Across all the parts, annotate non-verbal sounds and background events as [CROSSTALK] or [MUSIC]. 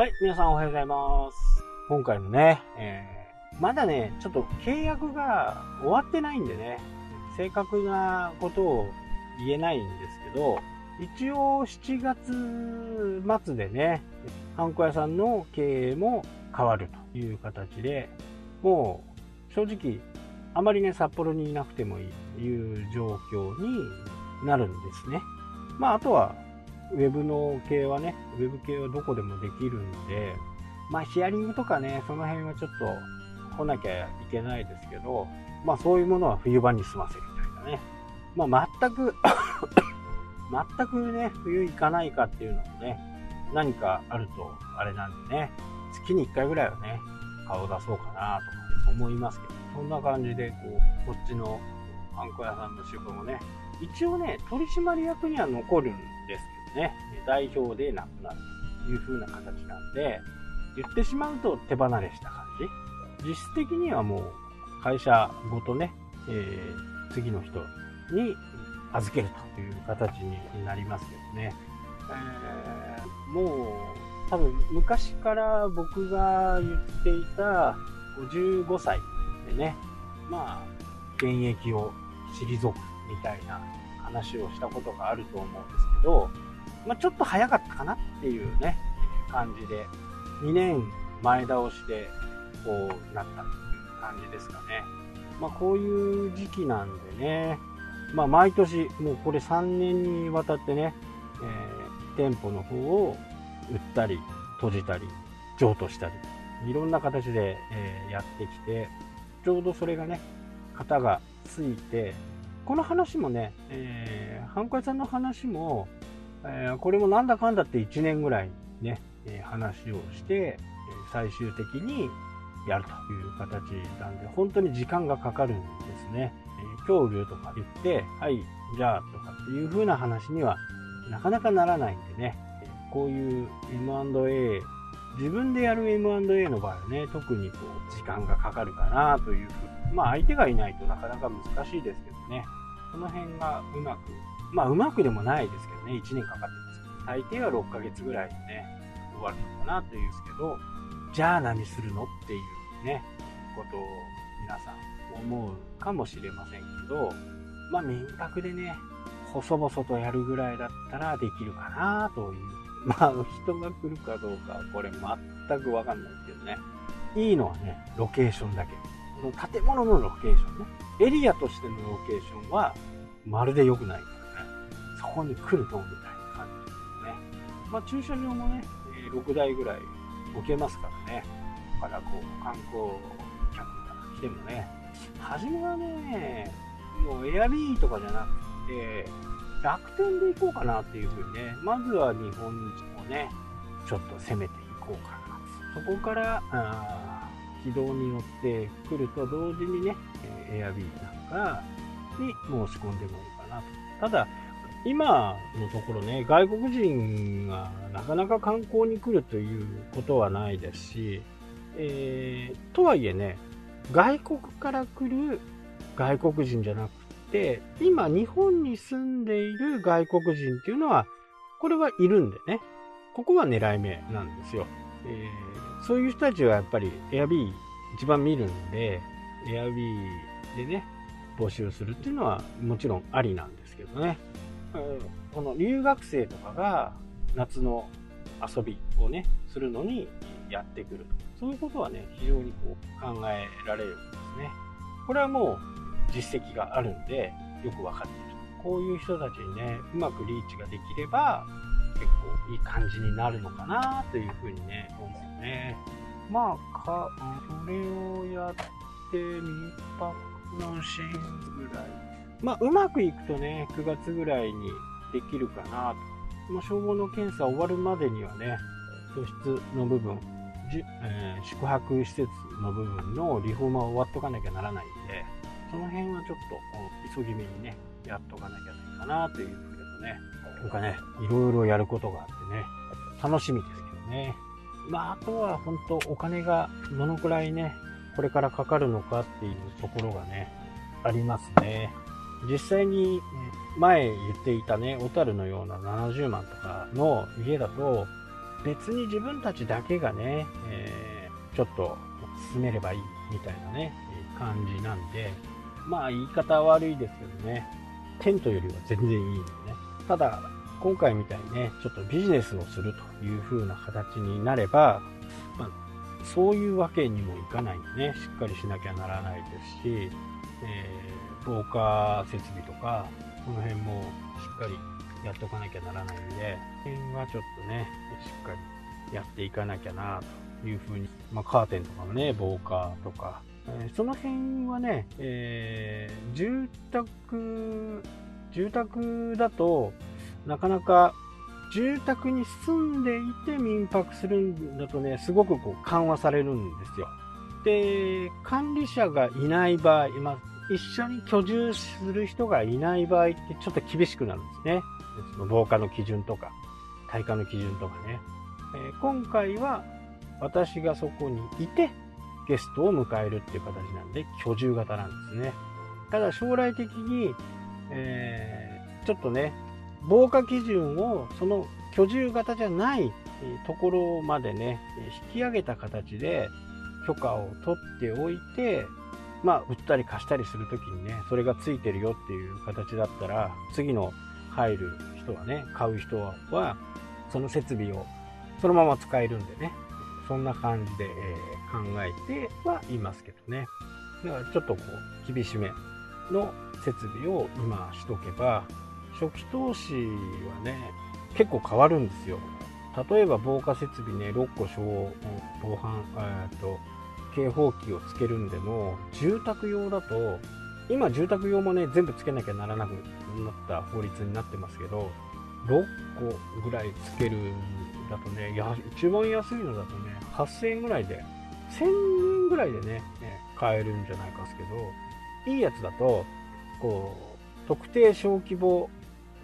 はい、皆さんおはようございます。今回のね、えー、まだね、ちょっと契約が終わってないんでね、正確なことを言えないんですけど、一応7月末でね、ハンコ屋さんの経営も変わるという形で、もう正直、あまりね、札幌にいなくてもいいという状況になるんですね。まあ、あとは、ウェブの系はね、ウェブ系はどこでもできるんで、まあ、ヒアリングとかね、その辺はちょっと来なきゃいけないですけど、まあ、そういうものは冬場に済ませるみたいなね。まあ、全く [COUGHS] 全くね、冬行かないかっていうのもね、何かあるとあれなんでね、月に1回ぐらいはね、顔出そうかなとか思いますけど、そんな感じで、こう、こっちのハンコ屋さんの仕事もね、一応ね、取締役には残るんですけどね、代表でなくなるという風な形なんで、言ってしまうと手離れした感じ。実質的にはもう会社ごとね、えー、次の人に預けるという形になりますけどね。えー、もう多分昔から僕が言っていた55歳でね、まあ、現役を退くみたいな話をしたことがあると思うんですけど、まあ、ちょっと早かったかなっていうね、感じで、2年前倒しでこうなったという感じですかね。まあ、こういう時期なんでね、まあ、毎年、もうこれ3年にわたってね、えー、店舗の方を売ったり、閉じたり、譲渡したり、いろんな形で、えー、やってきて、ちょうどそれがね、型がついて、この話もね、えー、ハンコ屋さんの話も、え、これもなんだかんだって1年ぐらいね、え、話をして、最終的にやるという形なんで、本当に時間がかかるんですね。えー、今日売るとか言って、はい、じゃあとかっていう風な話にはなかなかならないんでね、こういう M&A、自分でやる M&A の場合はね、特にこう時間がかかるかなというふうまあ相手がいないとなかなか難しいですけどね、その辺がうまく、まあうまくでもないですけどね、1年かかってますけど、大抵は6ヶ月ぐらいでね、終わるのかなというんですけど、じゃあ何するのっていうね、ことを皆さん思うかもしれませんけど、まあ民泊でね、細々とやるぐらいだったらできるかなという。[LAUGHS] まあ人が来るかどうかこれ全くわかんないけどね。いいのはね、ロケーションだけ。この建物のロケーションね。エリアとしてのロケーションはまるで良くない。こに来るとみたいな感じですね。まあ駐車場もね、6台ぐらい置けますからね。だからこう観光客が来てもね。初めはね、もうエアビーとかじゃなくて、楽天で行こうかなっていうふうにね、まずは日本人をね、ちょっと攻めていこうかな。そこから、あ軌道に乗ってくると同時にね、エアビーなんかに申し込んでもいいかなと。ただ、今のところね、外国人がなかなか観光に来るということはないですし、えー、とはいえね、外国から来る外国人じゃなくて、今日本に住んでいる外国人っていうのは、これはいるんでね、ここは狙い目なんですよ。えー、そういう人たちはやっぱり Airb 一番見るんで、Airb でね、募集するっていうのはもちろんありなんですけどね。この留学生とかが夏の遊びをね、するのにやってくる。そういうことはね、非常にこう考えられるんですね。これはもう実績があるんで、よくわかっている。こういう人たちにね、うまくリーチができれば、結構いい感じになるのかなというふうにね、思うんですよね。まあ、か、それをやって、民泊のシーンぐらい。まあ、うまくいくとね、9月ぐらいにできるかなと。まあ、消防の検査終わるまでにはね、居室の部分、えー、宿泊施設の部分のリフォームは終わっとかなきゃならないんで、その辺はちょっと急ぎ目にね、やっとかなきゃないかなというふうですね。なんかね、いろいろやることがあってね、楽しみですけどね。まあ、あとは本当お金がどのくらいね、これからかかるのかっていうところがね、ありますね。実際に前言っていたね、小樽のような70万とかの家だと、別に自分たちだけがね、えー、ちょっと進めればいいみたいなね、感じなんで、まあ言い方悪いですけどね、テントよりは全然いいんでね。ただ、今回みたいにね、ちょっとビジネスをするという風な形になれば、まあ、そういうわけにもいかないんでね、しっかりしなきゃならないですし、えー、防火設備とか、この辺もしっかりやっとかなきゃならないんで、この辺はちょっとね、しっかりやっていかなきゃなというふうに、まあ、カーテンとかもね、防火とか、えー、その辺はね、えー、住宅、住宅だとなかなか住宅に住んでいて民泊するんだとね、すごくこう緩和されるんですよ。で、管理者がいない場合、まあ、一緒に居住する人がいない場合ってちょっと厳しくなるんですね。その防火の基準とか、耐火の基準とかね。えー、今回は私がそこにいてゲストを迎えるっていう形なんで居住型なんですね。ただ将来的に、えー、ちょっとね、防火基準をその居住型じゃないところまでね、引き上げた形で許可を取っておいて、まあ、売ったり貸したりするときにね、それがついてるよっていう形だったら、次の入る人はね、買う人は、その設備をそのまま使えるんでね、そんな感じで、えー、考えてはいますけどね。だからちょっとこう、厳しめの設備を今しとけば、初期投資はね、結構変わるんですよ。例えば防火設備ね、6個消防犯、えっと、警報器をつけるんでも、住宅用だと、今住宅用もね、全部つけなきゃならなくなった法律になってますけど、6個ぐらいつけるだとね、や一番安いのだとね、8000円ぐらいで、1000円ぐらいでね、買えるんじゃないかですけど、いいやつだと、こう、特定小規模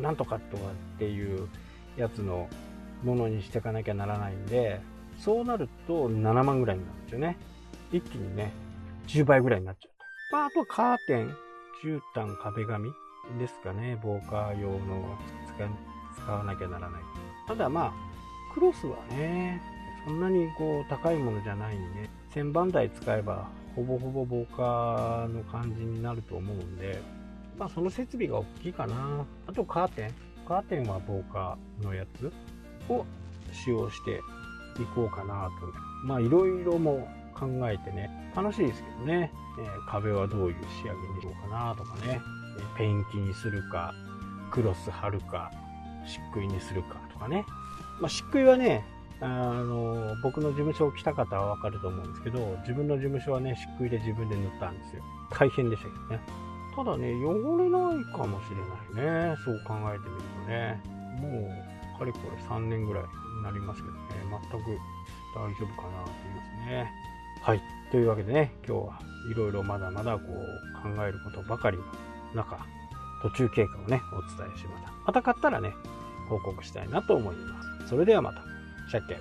なんとかとかっていうやつのものにしていかなきゃならないんで、そうなると7万ぐらいになるんですよね。一気にね、10倍ぐらいになっちゃう。まあ、あとカーテン、絨毯、壁紙ですかね。防火用の使わなきゃならない。ただまあ、クロスはね、そんなにこう高いものじゃないんで、1000番台使えばほぼほぼ防火の感じになると思うんで、まあその設備が大きいかな。あとカーテン。カーテンは防火のやつを使用していこうかなと。まあいろいろも考えてね、楽しいですけどね、えー、壁はどういう仕上げにしようかなとかね、え、ペンキにするか、クロス貼るか、漆喰にするかとかね。まあ、漆喰はね、あの、僕の事務所を来た方はわかると思うんですけど、自分の事務所はね、漆喰で自分で塗ったんですよ。大変でしたけどね。ただね、汚れないかもしれないね。そう考えてみるとね。もう、かれこれ3年ぐらいになりますけどね、全く大丈夫かなと思いますね。はい。というわけでね、今日はいろいろまだまだこう考えることばかりの中、途中経過をね、お伝えしました。また買ったらね、報告したいなと思います。それではまた。シャッケ